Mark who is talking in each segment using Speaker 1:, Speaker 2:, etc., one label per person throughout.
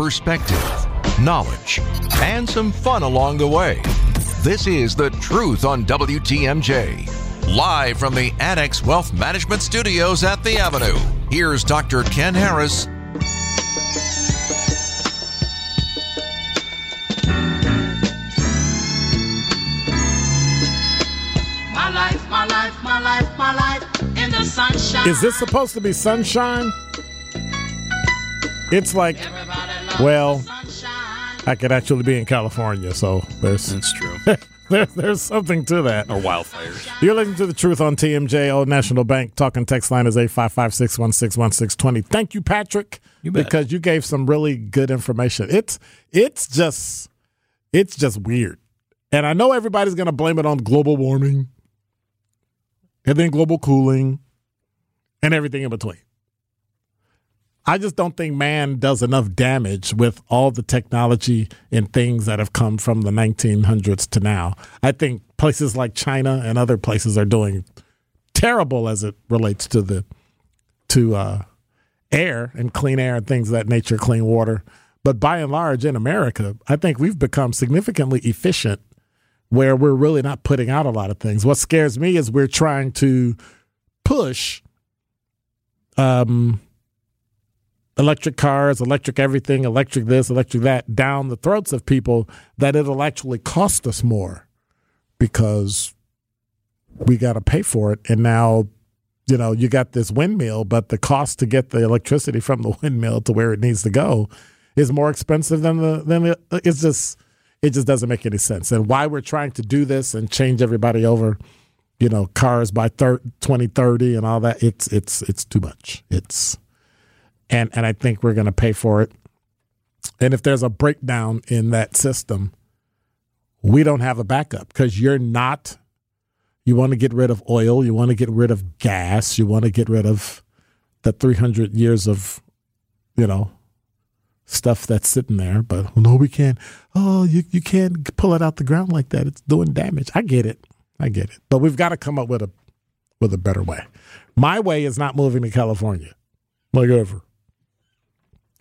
Speaker 1: perspective, knowledge, and some fun along the way. This is The Truth on WTMJ. Live from the Annex Wealth Management Studios at The Avenue, here's Dr. Ken Harris.
Speaker 2: My life, my life, my life, my life in the sunshine.
Speaker 3: Is this supposed to be sunshine? It's like,
Speaker 2: Everybody loves
Speaker 3: well. I could actually be in California, so there's
Speaker 4: That's true.
Speaker 3: there, there's something to that.
Speaker 4: or wildfires.
Speaker 3: You're listening to the truth on TMJ Old National Bank. Talking text line is 855-616-1620. Thank you, Patrick,
Speaker 4: You bet.
Speaker 3: because you gave some really good information. It's it's just it's just weird, and I know everybody's going to blame it on global warming, and then global cooling, and everything in between. I just don't think man does enough damage with all the technology and things that have come from the 1900s to now. I think places like China and other places are doing terrible as it relates to the to uh, air and clean air and things of that nature, clean water. But by and large, in America, I think we've become significantly efficient where we're really not putting out a lot of things. What scares me is we're trying to push um, electric cars, electric everything, electric this, electric that down the throats of people that it'll actually cost us more because we got to pay for it. And now, you know, you got this windmill, but the cost to get the electricity from the windmill to where it needs to go is more expensive than the than the, it's just it just doesn't make any sense. And why we're trying to do this and change everybody over, you know, cars by thir- 2030 and all that, it's it's it's too much. It's and and I think we're going to pay for it. And if there's a breakdown in that system, we don't have a backup because you're not. You want to get rid of oil. You want to get rid of gas. You want to get rid of the 300 years of, you know, stuff that's sitting there. But no, we can't. Oh, you you can't pull it out the ground like that. It's doing damage. I get it. I get it. But we've got to come up with a with a better way. My way is not moving to California. Like ever.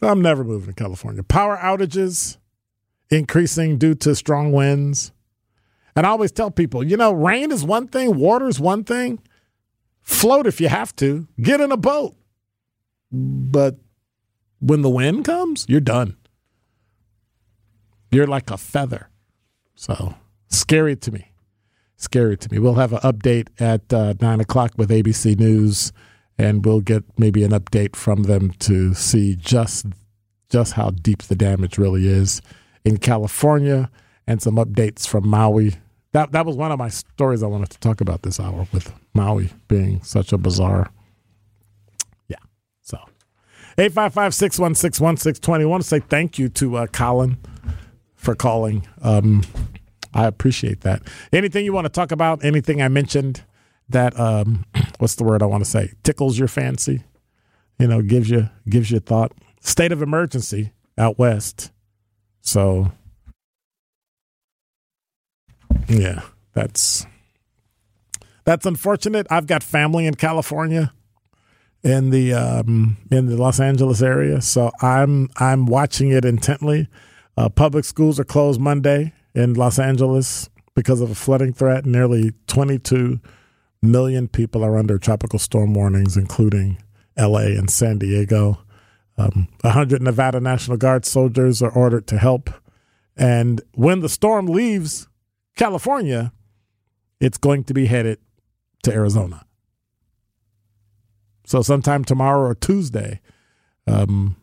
Speaker 3: I'm never moving to California. Power outages increasing due to strong winds. And I always tell people, you know, rain is one thing, water is one thing. Float if you have to. Get in a boat. But when the wind comes, you're done. You're like a feather. So scary to me. Scary to me. We'll have an update at uh, nine o'clock with ABC News, and we'll get maybe an update from them to see just just how deep the damage really is in California, and some updates from Maui. That that was one of my stories I wanted to talk about this hour with Maui being such a bizarre. Yeah. So 855-616-1620. I want to say thank you to uh, Colin for calling. Um, I appreciate that. Anything you want to talk about? Anything I mentioned that um, what's the word I want to say? Tickles your fancy? You know, gives you gives you thought. State of emergency out west. So yeah, that's that's unfortunate. I've got family in California in the um, in the Los Angeles area, so I'm I'm watching it intently. Uh, public schools are closed Monday in Los Angeles because of a flooding threat. Nearly 22 million people are under tropical storm warnings, including L.A. and San Diego. Um, 100 Nevada National Guard soldiers are ordered to help. And when the storm leaves California, it's going to be headed to Arizona. So sometime tomorrow or Tuesday, um,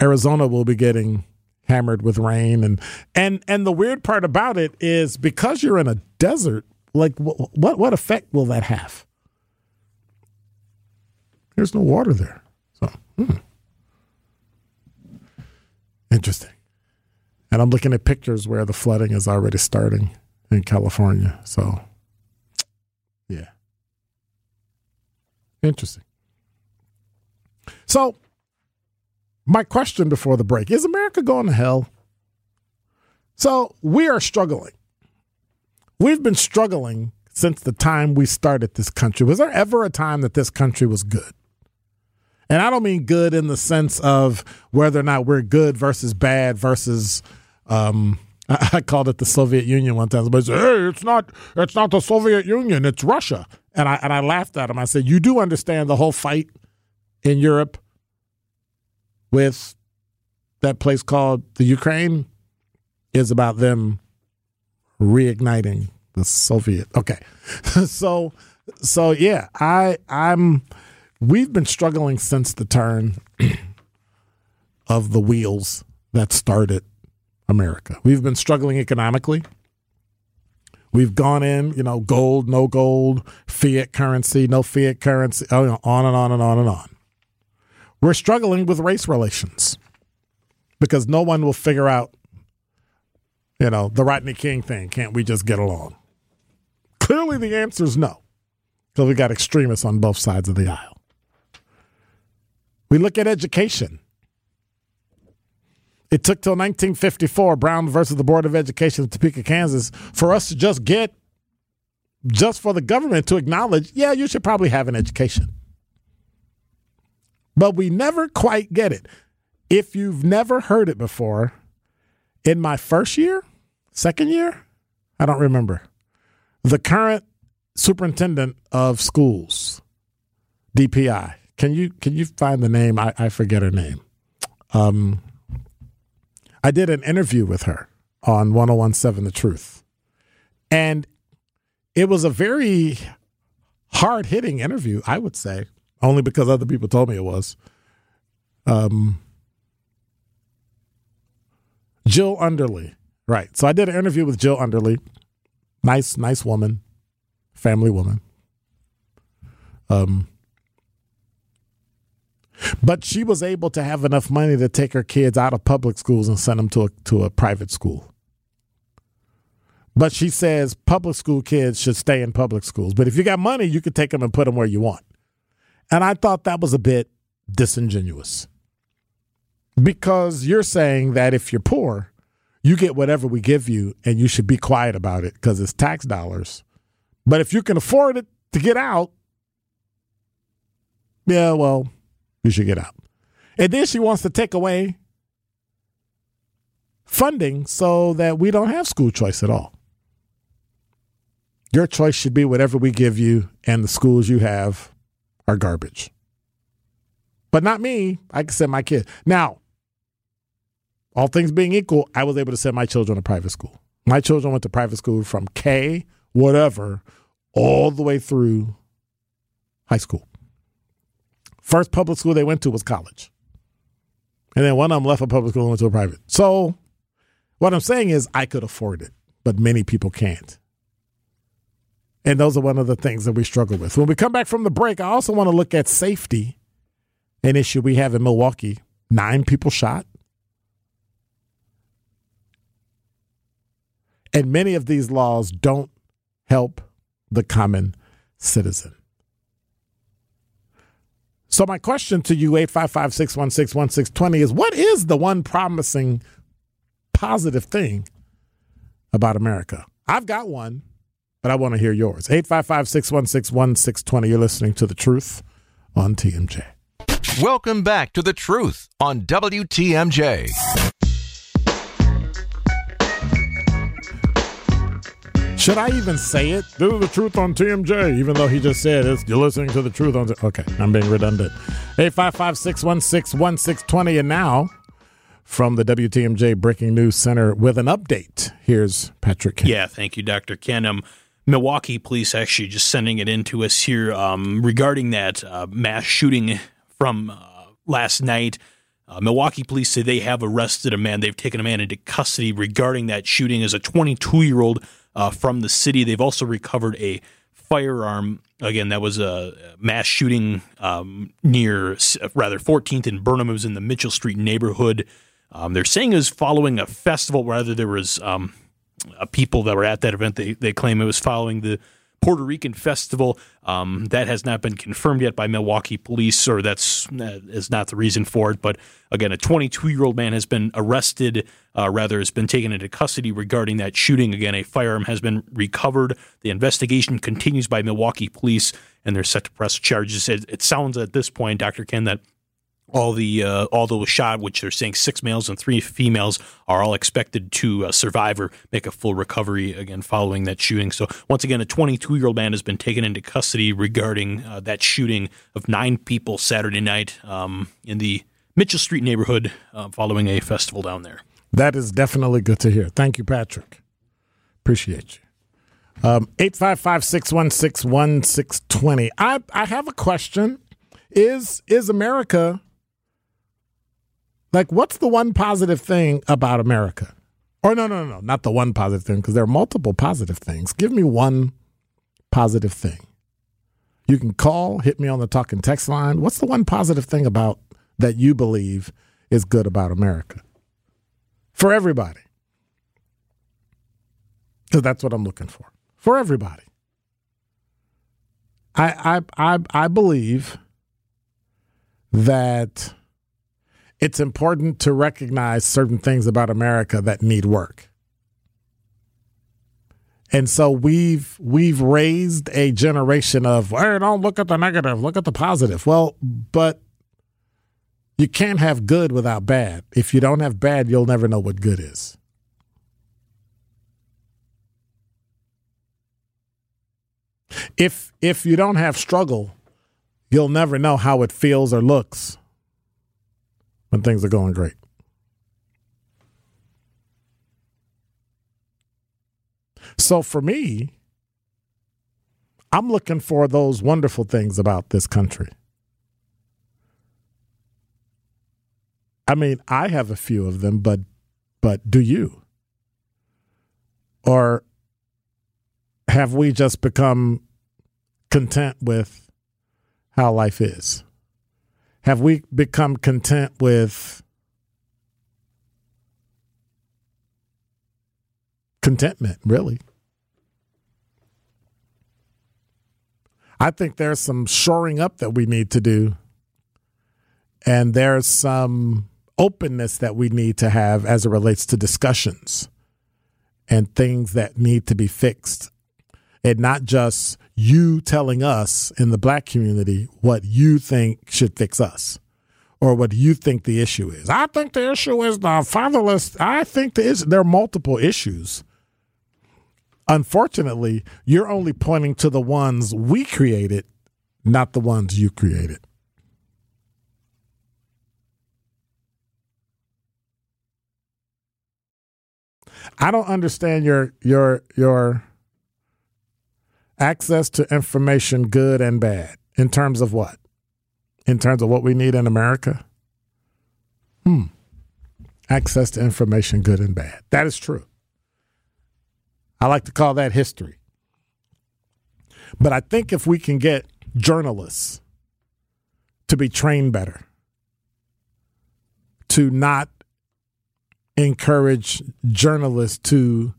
Speaker 3: Arizona will be getting hammered with rain and and and the weird part about it is because you're in a desert, like what what, what effect will that have? There's no water there, so hmm. interesting. And I'm looking at pictures where the flooding is already starting in California. So, yeah. Interesting. So, my question before the break is America going to hell? So, we are struggling. We've been struggling since the time we started this country. Was there ever a time that this country was good? And I don't mean good in the sense of whether or not we're good versus bad versus um, I, called it the Soviet Union one time. Somebody said, "Hey, it's not it's not the Soviet Union, it's Russia." And I and I laughed at him. I said, "You do understand the whole fight in Europe with that place called the Ukraine is about them reigniting the Soviet." Okay, so so yeah, I I'm we've been struggling since the turn of the wheels that started America. We've been struggling economically. We've gone in, you know, gold, no gold, fiat currency, no fiat currency, oh, on and on and on and on. We're struggling with race relations because no one will figure out, you know, the Rodney King thing. Can't we just get along? Clearly, the answer is no, because we got extremists on both sides of the aisle. We look at education. It took till 1954, Brown versus the Board of Education of Topeka, Kansas, for us to just get, just for the government to acknowledge, yeah, you should probably have an education. But we never quite get it. If you've never heard it before, in my first year, second year, I don't remember, the current superintendent of schools, DPI, can you can you find the name? I, I forget her name. Um, I did an interview with her on 1017 The Truth. And it was a very hard hitting interview, I would say, only because other people told me it was. Um, Jill Underly. Right. So I did an interview with Jill Underly. Nice, nice woman, family woman. Um, but she was able to have enough money to take her kids out of public schools and send them to a, to a private school. But she says public school kids should stay in public schools. But if you got money, you could take them and put them where you want. And I thought that was a bit disingenuous. Because you're saying that if you're poor, you get whatever we give you and you should be quiet about it because it's tax dollars. But if you can afford it to get out, yeah, well, you should get out. And then she wants to take away funding so that we don't have school choice at all. Your choice should be whatever we give you, and the schools you have are garbage. But not me. I can send my kid. Now, all things being equal, I was able to send my children to private school. My children went to private school from K, whatever, all the way through high school. First public school they went to was college. And then one of them left a public school and went to a private. So what I'm saying is I could afford it, but many people can't. And those are one of the things that we struggle with. When we come back from the break, I also want to look at safety, an issue we have in Milwaukee. Nine people shot. And many of these laws don't help the common citizen. So my question to you, 855-616-1620, is what is the one promising positive thing about America? I've got one, but I want to hear yours. 855-616-1620. You're listening to The Truth on TMJ.
Speaker 1: Welcome back to The Truth on WTMJ.
Speaker 3: Should I even say it? This is the truth on TMJ, even though he just said it. You're listening to the truth on. T- okay, I'm being redundant. 855 616 1620. And now, from the WTMJ Breaking News Center with an update, here's Patrick Ken.
Speaker 4: Yeah, thank you, Dr. Ken. Um, Milwaukee police actually just sending it in to us here um, regarding that uh, mass shooting from uh, last night. Uh, Milwaukee police say they have arrested a man. They've taken a man into custody regarding that shooting as a 22 year old uh, from the city. They've also recovered a firearm. Again, that was a mass shooting um, near, rather, 14th and Burnham. It was in the Mitchell Street neighborhood. Um, they're saying it was following a festival. Rather, there was um, people that were at that event. They they claim it was following the Puerto Rican festival. Um, that has not been confirmed yet by Milwaukee police, or that's uh, is not the reason for it. But again, a 22 year old man has been arrested, uh, rather, has been taken into custody regarding that shooting. Again, a firearm has been recovered. The investigation continues by Milwaukee police, and they're set to press charges. It, it sounds at this point, Dr. Ken, that all the uh, all those shot, which they're saying six males and three females, are all expected to uh, survive or make a full recovery again following that shooting. So once again, a 22 year old man has been taken into custody regarding uh, that shooting of nine people Saturday night um, in the Mitchell Street neighborhood uh, following a festival down there.
Speaker 3: That is definitely good to hear. Thank you, Patrick. Appreciate you. Um, 855 616 1620. I I have a question. Is is America like what's the one positive thing about America? Or no, no, no, not the one positive thing because there are multiple positive things. Give me one positive thing. You can call, hit me on the talking text line. What's the one positive thing about that you believe is good about America? For everybody. Because that's what I'm looking for. For everybody. I I I, I believe that it's important to recognize certain things about America that need work. And so we've we've raised a generation of hey, don't look at the negative, look at the positive. Well, but you can't have good without bad. If you don't have bad, you'll never know what good is. If if you don't have struggle, you'll never know how it feels or looks when things are going great. So for me, I'm looking for those wonderful things about this country. I mean, I have a few of them, but but do you? Or have we just become content with how life is? Have we become content with contentment, really? I think there's some shoring up that we need to do. And there's some openness that we need to have as it relates to discussions and things that need to be fixed. And not just you telling us in the black community what you think should fix us or what you think the issue is. I think the issue is the fatherless. I think is, there are multiple issues. Unfortunately, you're only pointing to the ones we created, not the ones you created. I don't understand your your your access to information, good and bad, in terms of what? In terms of what we need in America? Hmm. Access to information, good and bad. That is true. I like to call that history. But I think if we can get journalists to be trained better, to not encourage journalists to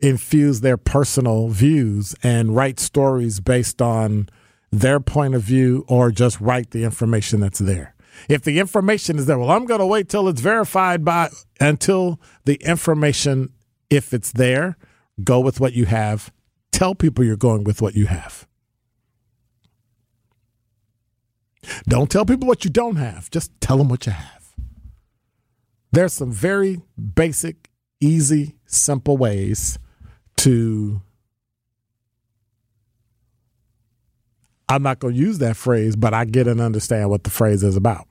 Speaker 3: infuse their personal views and write stories based on their point of view or just write the information that's there. If the information is there, well, I'm going to wait till it's verified by until the information, if it's there, go with what you have. Tell people you're going with what you have. Don't tell people what you don't have. Just tell them what you have. There's some very basic, easy, simple ways to I'm not going to use that phrase, but I get and understand what the phrase is about.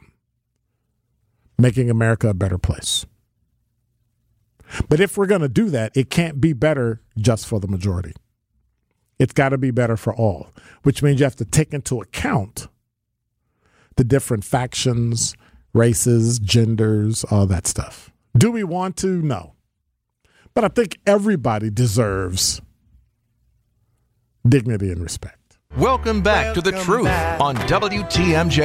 Speaker 3: Making America a better place. But if we're going to do that, it can't be better just for the majority. It's got to be better for all, which means you have to take into account the different factions, races, genders, all that stuff. Do we want to? No. But I think everybody deserves dignity and respect.
Speaker 1: Welcome back Welcome to The Truth back. on WTMJ.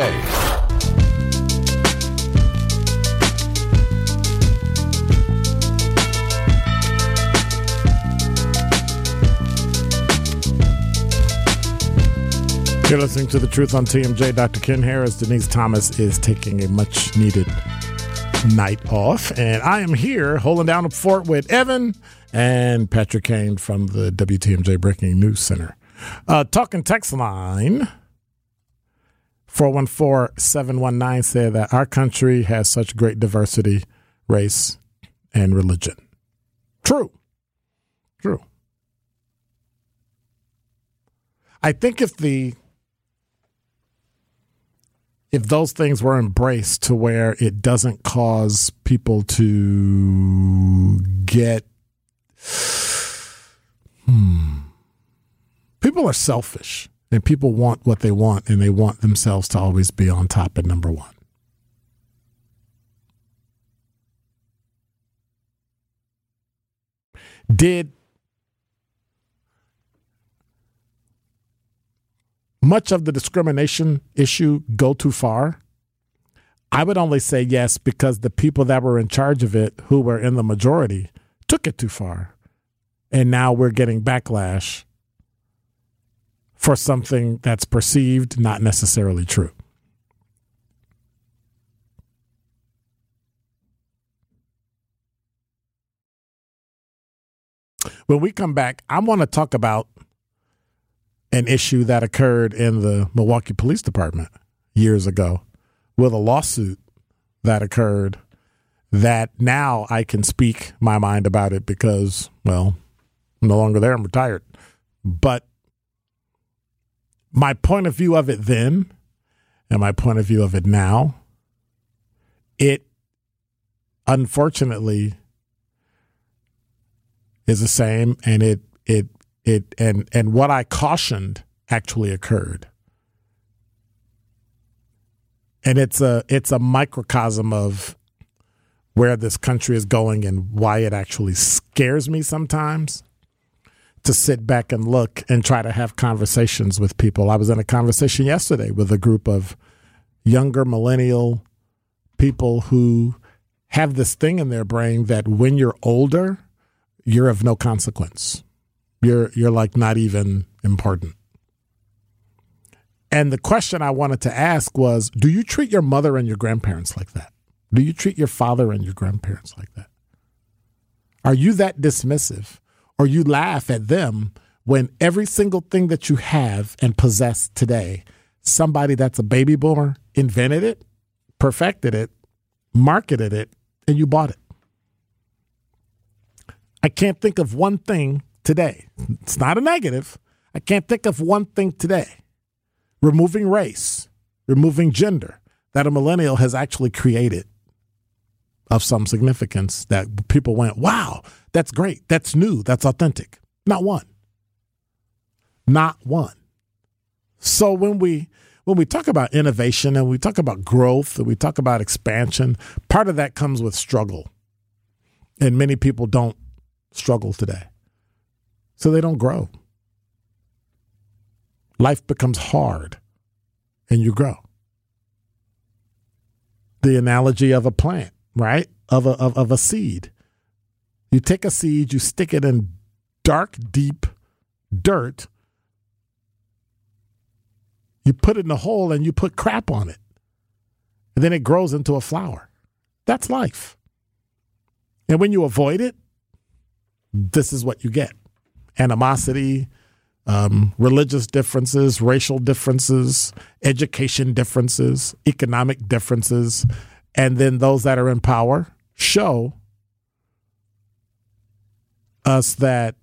Speaker 3: You're listening to The Truth on TMJ. Dr. Ken Harris, Denise Thomas is taking a much needed night off. And I am here holding down the fort with Evan and Patrick Kane from the WTMJ Breaking News Center. Uh, talking text line 414 719 said that our country has such great diversity, race, and religion. True. True. I think if the if those things were embraced to where it doesn't cause people to get hmm, people are selfish and people want what they want and they want themselves to always be on top at number one. Did much of the discrimination issue go too far? I would only say yes because the people that were in charge of it, who were in the majority, took it too far. And now we're getting backlash for something that's perceived, not necessarily true. When we come back, I want to talk about an issue that occurred in the Milwaukee Police Department years ago with a lawsuit that occurred that now I can speak my mind about it because, well, I'm no longer there, I'm retired. But my point of view of it then and my point of view of it now, it unfortunately is the same and it it and and what I cautioned actually occurred. And it's a it's a microcosm of where this country is going and why it actually scares me sometimes to sit back and look and try to have conversations with people. I was in a conversation yesterday with a group of younger millennial people who have this thing in their brain that when you're older, you're of no consequence. You're you're like not even important. And the question I wanted to ask was, do you treat your mother and your grandparents like that? Do you treat your father and your grandparents like that? Are you that dismissive? Or you laugh at them when every single thing that you have and possess today, somebody that's a baby boomer invented it, perfected it, marketed it, and you bought it. I can't think of one thing today. It's not a negative. I can't think of one thing today. Removing race, removing gender that a millennial has actually created of some significance that people went, wow, that's great. That's new. That's authentic. Not one. Not one. So when we when we talk about innovation and we talk about growth and we talk about expansion, part of that comes with struggle. And many people don't struggle today. So they don't grow. Life becomes hard and you grow. The analogy of a plant, right? Of a, of, of a seed. You take a seed, you stick it in dark, deep dirt, you put it in a hole and you put crap on it. And then it grows into a flower. That's life. And when you avoid it, this is what you get animosity, um, religious differences, racial differences, education differences, economic differences. And then those that are in power show us that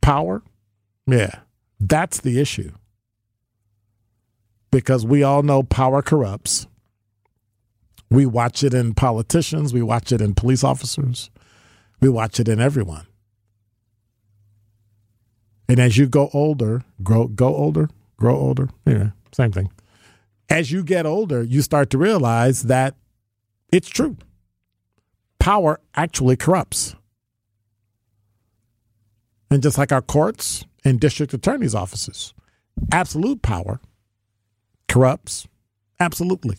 Speaker 3: power, yeah, that's the issue. Because we all know power corrupts. We watch it in politicians, we watch it in police officers, we watch it in everyone. And as you go older, grow go older, grow older, yeah, same thing. As you get older, you start to realize that it's true. Power actually corrupts. And just like our courts and district attorney's offices, absolute power corrupts absolutely.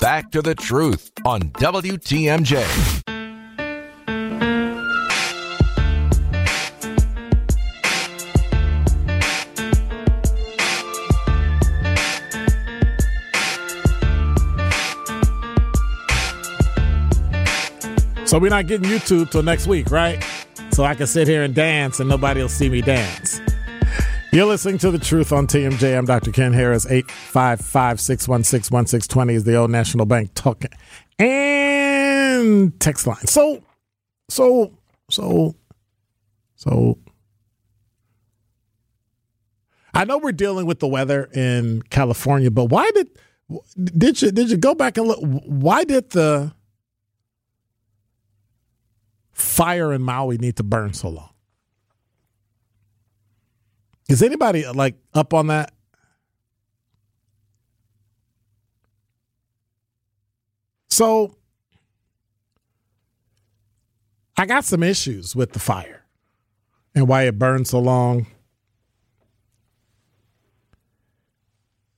Speaker 1: Back to the truth on WTMJ.
Speaker 3: So we're not getting YouTube till next week, right? So I can sit here and dance and nobody will see me dance. You're listening to The Truth on TMJ. I'm Dr. Ken Harris. 855 616 1620 is the old National Bank talk and text line. So, so, so, so. I know we're dealing with the weather in California, but why did did you did you go back and look? Why did the fire in Maui need to burn so long? Is anybody like up on that? So I got some issues with the fire and why it burned so long.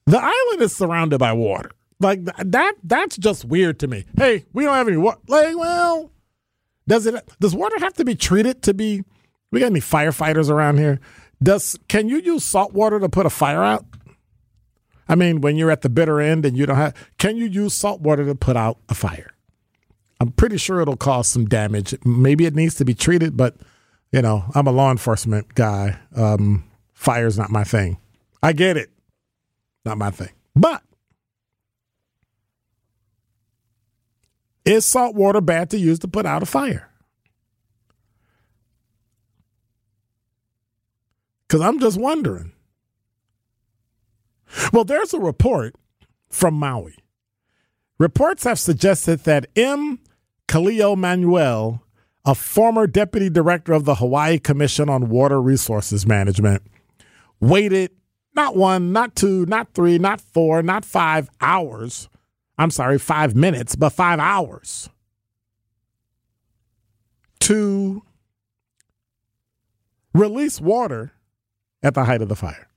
Speaker 3: The island is surrounded by water. Like that that's just weird to me. Hey, we don't have any water. Like, well, does it does water have to be treated to be we got any firefighters around here? Does can you use salt water to put a fire out? I mean, when you're at the bitter end and you don't have, can you use salt water to put out a fire? I'm pretty sure it'll cause some damage. Maybe it needs to be treated, but you know, I'm a law enforcement guy. Um, fire's not my thing. I get it, not my thing. But is salt water bad to use to put out a fire? Because I'm just wondering. Well, there's a report from Maui. Reports have suggested that M. Kaleo Manuel, a former deputy director of the Hawaii Commission on Water Resources Management, waited not one, not two, not three, not four, not five hours. I'm sorry, five minutes, but five hours to release water at the height of the fire.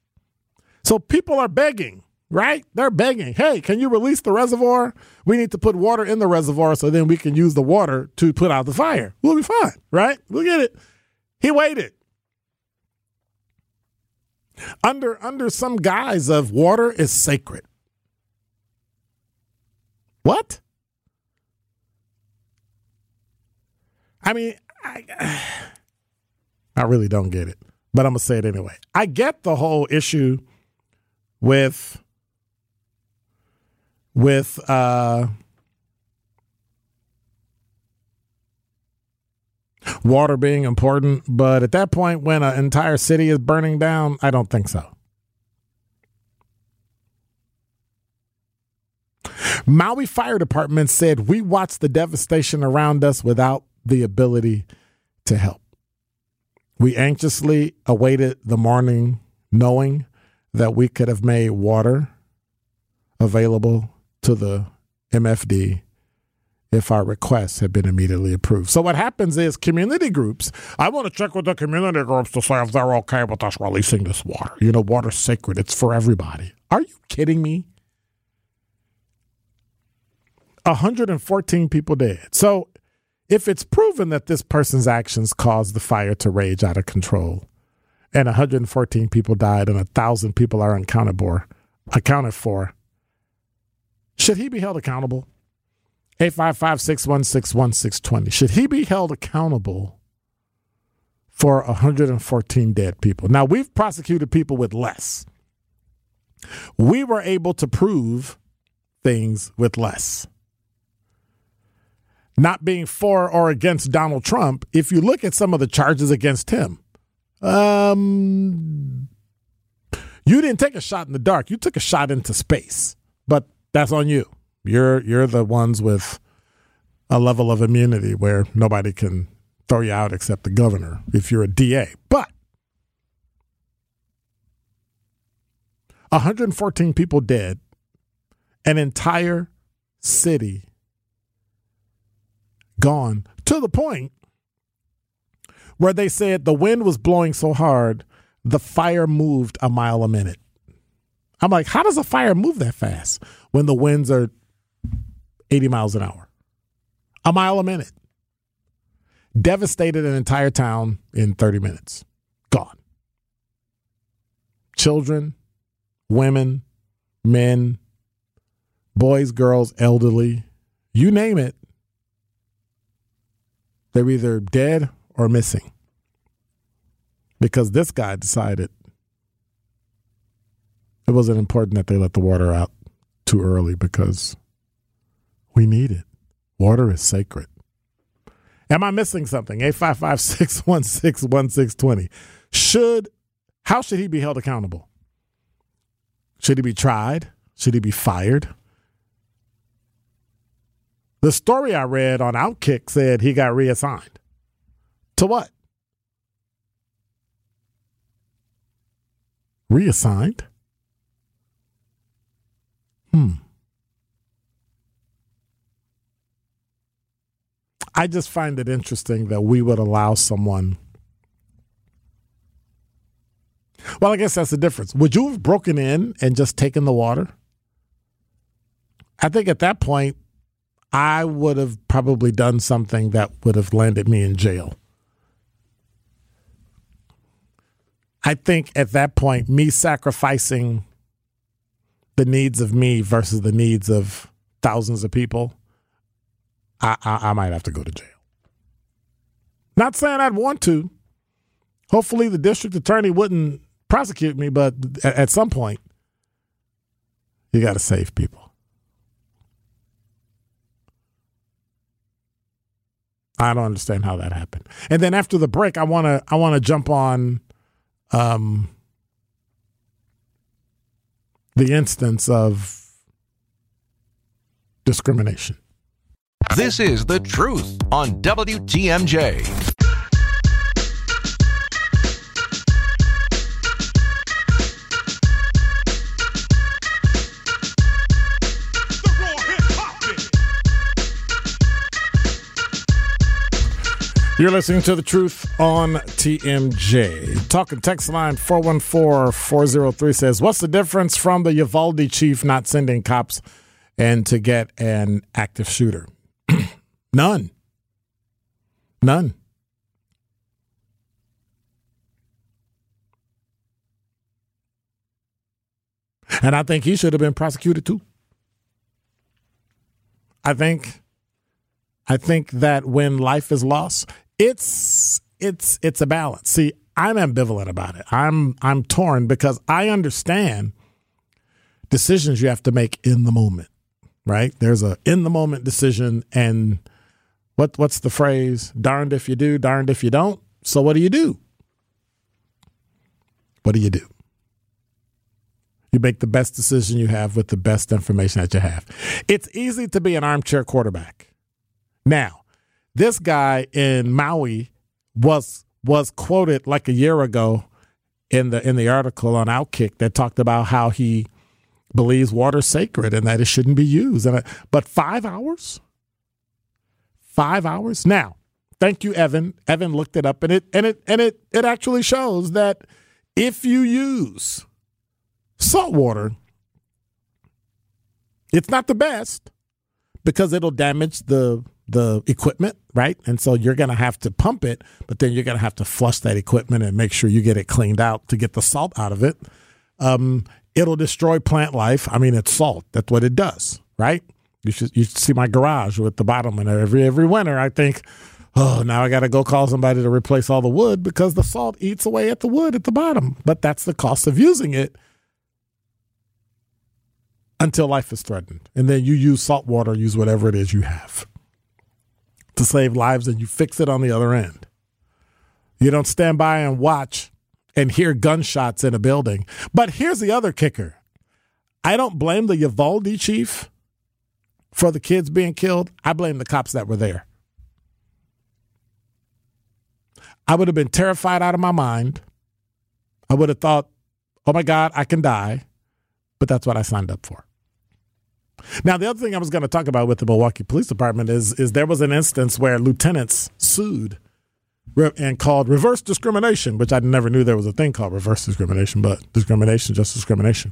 Speaker 3: So people are begging, right? They're begging, hey, can you release the reservoir? We need to put water in the reservoir so then we can use the water to put out the fire. We'll be fine, right? We'll get it. He waited. Under under some guise of water is sacred. What? I mean, I, I really don't get it but I'm going to say it anyway. I get the whole issue with with uh water being important, but at that point when an entire city is burning down, I don't think so. Maui Fire Department said we watched the devastation around us without the ability to help. We anxiously awaited the morning, knowing that we could have made water available to the MFD if our requests had been immediately approved. So what happens is community groups, I want to check with the community groups to say if they're okay with us releasing this water. You know, water's sacred. It's for everybody. Are you kidding me? 114 people dead. So if it's proven that this person's actions caused the fire to rage out of control and 114 people died and 1,000 people are unaccounted for, accounted for, should he be held accountable? 855 616 1620. Should he be held accountable for 114 dead people? Now, we've prosecuted people with less. We were able to prove things with less not being for or against Donald Trump, if you look at some of the charges against him, um, you didn't take a shot in the dark. You took a shot into space, but that's on you. You're you're the ones with a level of immunity where nobody can throw you out except the governor if you're a DA. But 114 people dead, an entire city gone to the point where they said the wind was blowing so hard, the fire moved a mile a minute. I'm like, how does a fire move that fast when the winds are 80 miles an hour? A mile a minute. Devastated an entire town in 30 minutes. Gone. Children, women, men, boys, girls, elderly, you name it, they're either dead or missing. Because this guy decided it wasn't important that they let the water out too early because we need it. Water is sacred. Am I missing something? 855 616 1620. Should, how should he be held accountable? Should he be tried? Should he be fired? The story I read on Outkick said he got reassigned. To what? Reassigned? Hmm. I just find it interesting that we would allow someone. Well, I guess that's the difference. Would you have broken in and just taken the water? I think at that point, I would have probably done something that would have landed me in jail. I think at that point, me sacrificing the needs of me versus the needs of thousands of people, I, I, I might have to go to jail. Not saying I'd want to. Hopefully, the district attorney wouldn't prosecute me, but at, at some point, you got to save people. I don't understand how that happened. And then after the break, I want to I want to jump on um, the instance of discrimination.
Speaker 1: This is The Truth on WTMJ.
Speaker 3: You're listening to The Truth on TMJ. Talking text line 414-403 says, What's the difference from the Uvalde chief not sending cops and to get an active shooter? None. None. And I think he should have been prosecuted too. I think I think that when life is lost, it's it's it's a balance. See, I'm ambivalent about it. I'm I'm torn because I understand decisions you have to make in the moment. Right? There's a in the moment decision and what what's the phrase? Darned if you do, darned if you don't. So what do you do? What do you do? You make the best decision you have with the best information that you have. It's easy to be an armchair quarterback. Now, this guy in Maui was was quoted like a year ago in the in the article on Outkick that talked about how he believes water's sacred and that it shouldn't be used. And uh, but five hours, five hours. Now, thank you, Evan. Evan looked it up, and it and it and it it actually shows that if you use salt water, it's not the best because it'll damage the the equipment, right? And so you're going to have to pump it, but then you're going to have to flush that equipment and make sure you get it cleaned out to get the salt out of it. Um, it'll destroy plant life. I mean, it's salt. That's what it does, right? You should you should see my garage with the bottom, and every every winter I think, oh, now I got to go call somebody to replace all the wood because the salt eats away at the wood at the bottom. But that's the cost of using it until life is threatened, and then you use salt water, use whatever it is you have to save lives and you fix it on the other end. You don't stand by and watch and hear gunshots in a building. But here's the other kicker I don't blame the Uvalde chief for the kids being killed. I blame the cops that were there. I would have been terrified out of my mind. I would have thought, oh my God, I can die. But that's what I signed up for. Now, the other thing I was going to talk about with the Milwaukee Police Department is is there was an instance where lieutenants sued and called reverse discrimination, which I never knew there was a thing called reverse discrimination, but discrimination just discrimination.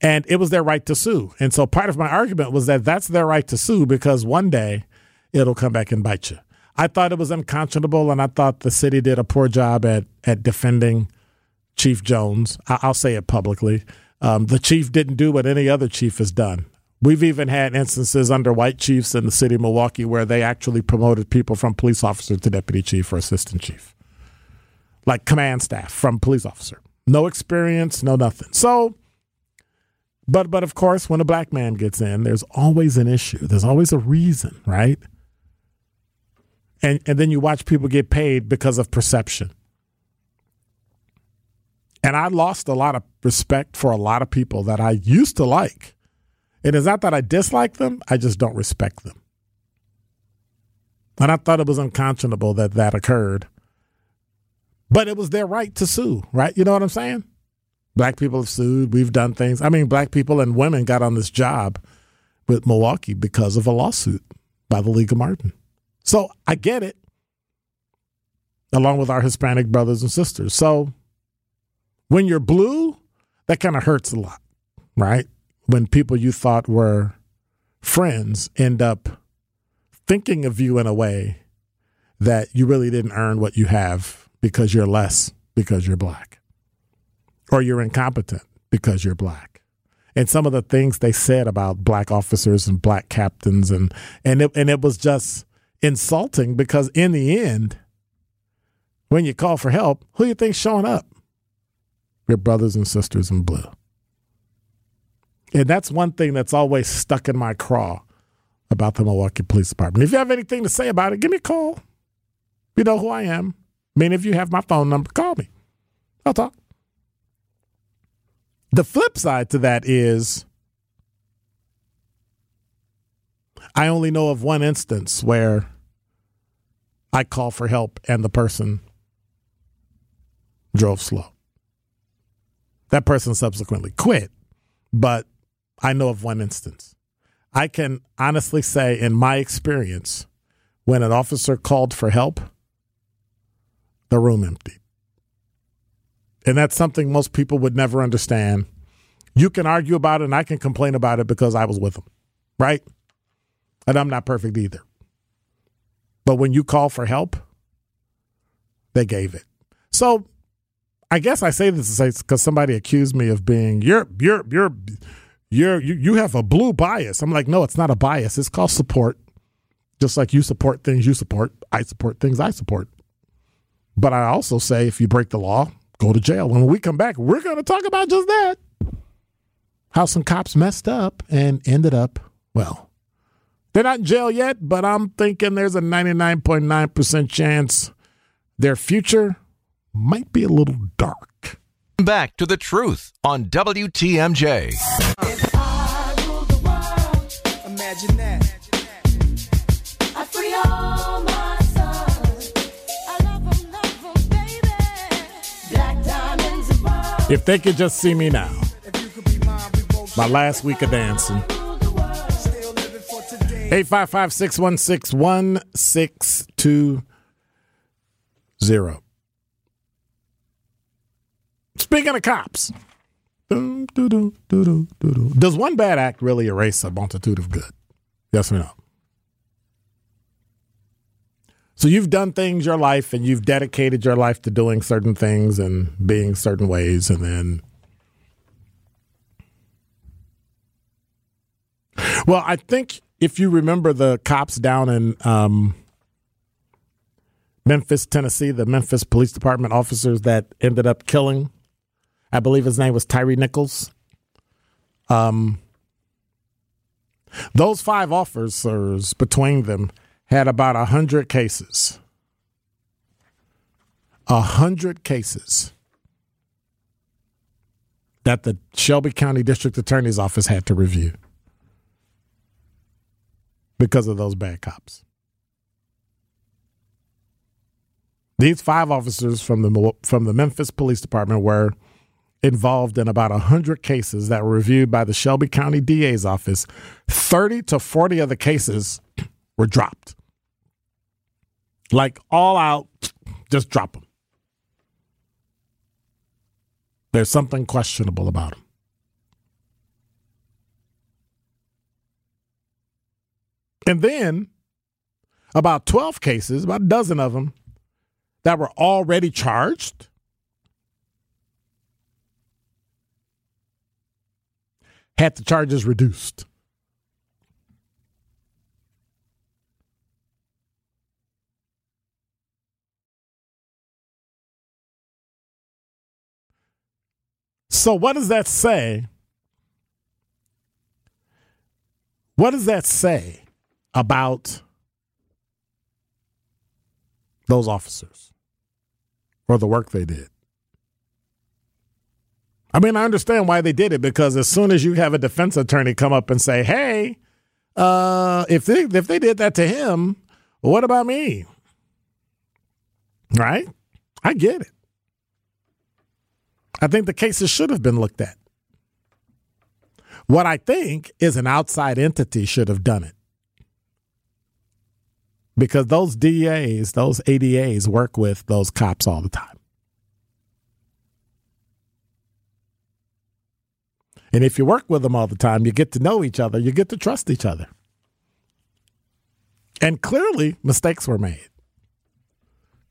Speaker 3: And it was their right to sue. And so part of my argument was that that's their right to sue because one day it'll come back and bite you. I thought it was unconscionable, and I thought the city did a poor job at at defending Chief Jones. I'll say it publicly. Um, the chief didn't do what any other chief has done. We've even had instances under white chiefs in the city of Milwaukee where they actually promoted people from police officer to deputy chief or assistant chief, like command staff from police officer. No experience, no nothing. So But but of course, when a black man gets in, there's always an issue. There's always a reason, right? And and then you watch people get paid because of perception. And I lost a lot of respect for a lot of people that I used to like. It is not that I dislike them, I just don't respect them. And I thought it was unconscionable that that occurred. But it was their right to sue, right? You know what I'm saying? Black people have sued. We've done things. I mean, black people and women got on this job with Milwaukee because of a lawsuit by the League of Martin. So I get it, along with our Hispanic brothers and sisters. So when you're blue, that kind of hurts a lot, right? When people you thought were friends end up thinking of you in a way that you really didn't earn what you have because you're less because you're black or you're incompetent because you're black. And some of the things they said about black officers and black captains and and it, and it was just insulting because in the end when you call for help, who do you think's showing up? Your brothers and sisters in blue. And that's one thing that's always stuck in my craw about the Milwaukee Police Department. If you have anything to say about it, give me a call. You know who I am. I mean, if you have my phone number, call me. I'll talk. The flip side to that is I only know of one instance where I call for help and the person drove slow. That person subsequently quit, but I know of one instance. I can honestly say, in my experience, when an officer called for help, the room emptied. And that's something most people would never understand. You can argue about it, and I can complain about it because I was with them, right? And I'm not perfect either. But when you call for help, they gave it. So I guess I say this because somebody accused me of being you're you're you're you're you, you have a blue bias. I'm like, no, it's not a bias. It's called support. Just like you support things you support, I support things I support. But I also say if you break the law, go to jail. And when we come back, we're going to talk about just that. How some cops messed up and ended up, well, they're not in jail yet, but I'm thinking there's a 99.9% chance their future might be a little dark.
Speaker 1: Back to the truth on WTMJ.
Speaker 3: If they could just see me now, my last week of dancing. 855 616 1620. Speaking of cops, does one bad act really erase a multitude of good? Yes or no? So you've done things your life and you've dedicated your life to doing certain things and being certain ways and then Well, I think if you remember the cops down in um, Memphis, Tennessee, the Memphis Police Department officers that ended up killing, I believe his name was Tyre Nichols. Um, those five officers between them had about a hundred cases. A hundred cases that the Shelby County District Attorney's Office had to review because of those bad cops. These five officers from the from the Memphis Police Department were involved in about 100 cases that were reviewed by the Shelby County DA's office. 30 to 40 of the cases were dropped. Like all out, just drop them. There's something questionable about them. And then about 12 cases, about a dozen of them, that were already charged. Had the charges reduced. So, what does that say What does that say about those officers or the work they did? I mean, I understand why they did it because as soon as you have a defense attorney come up and say, "Hey, uh, if they if they did that to him, what about me?" Right? I get it. I think the cases should have been looked at. What I think is an outside entity should have done it. Because those DAs, those ADAs work with those cops all the time. And if you work with them all the time, you get to know each other, you get to trust each other. And clearly, mistakes were made,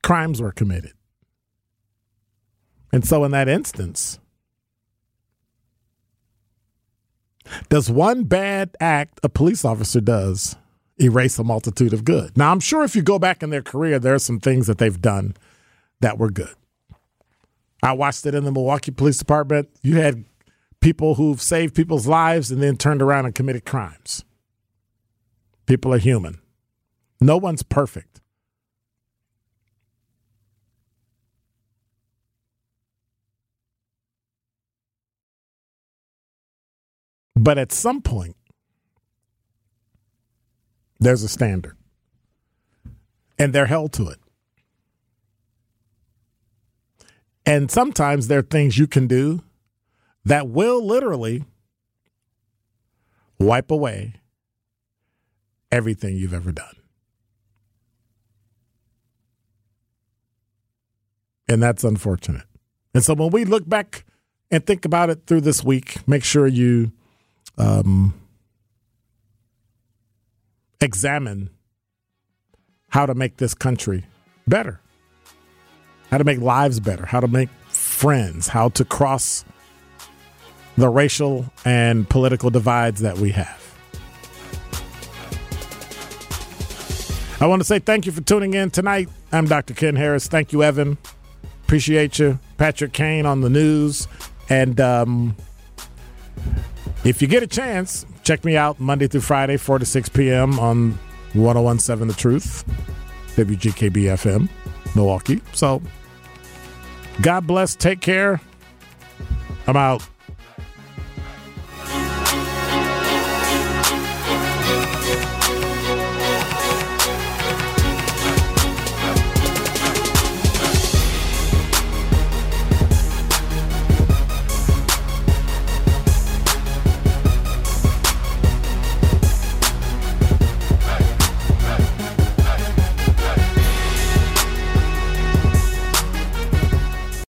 Speaker 3: crimes were committed. And so, in that instance, does one bad act a police officer does erase a multitude of good? Now, I'm sure if you go back in their career, there are some things that they've done that were good. I watched it in the Milwaukee Police Department. You had people who've saved people's lives and then turned around and committed crimes. People are human. No one's perfect. But at some point, there's a standard, and they're held to it. And sometimes there are things you can do that will literally wipe away everything you've ever done. And that's unfortunate. And so when we look back and think about it through this week, make sure you um, examine how to make this country better, how to make lives better, how to make friends, how to cross the racial and political divides that we have. I want to say thank you for tuning in tonight. I'm Dr. Ken Harris. Thank you, Evan. Appreciate you. Patrick Kane on the news. And um, if you get a chance, check me out Monday through Friday, 4 to 6 p.m. on 1017 The Truth, WGKB FM, Milwaukee. So, God bless. Take care. I'm out.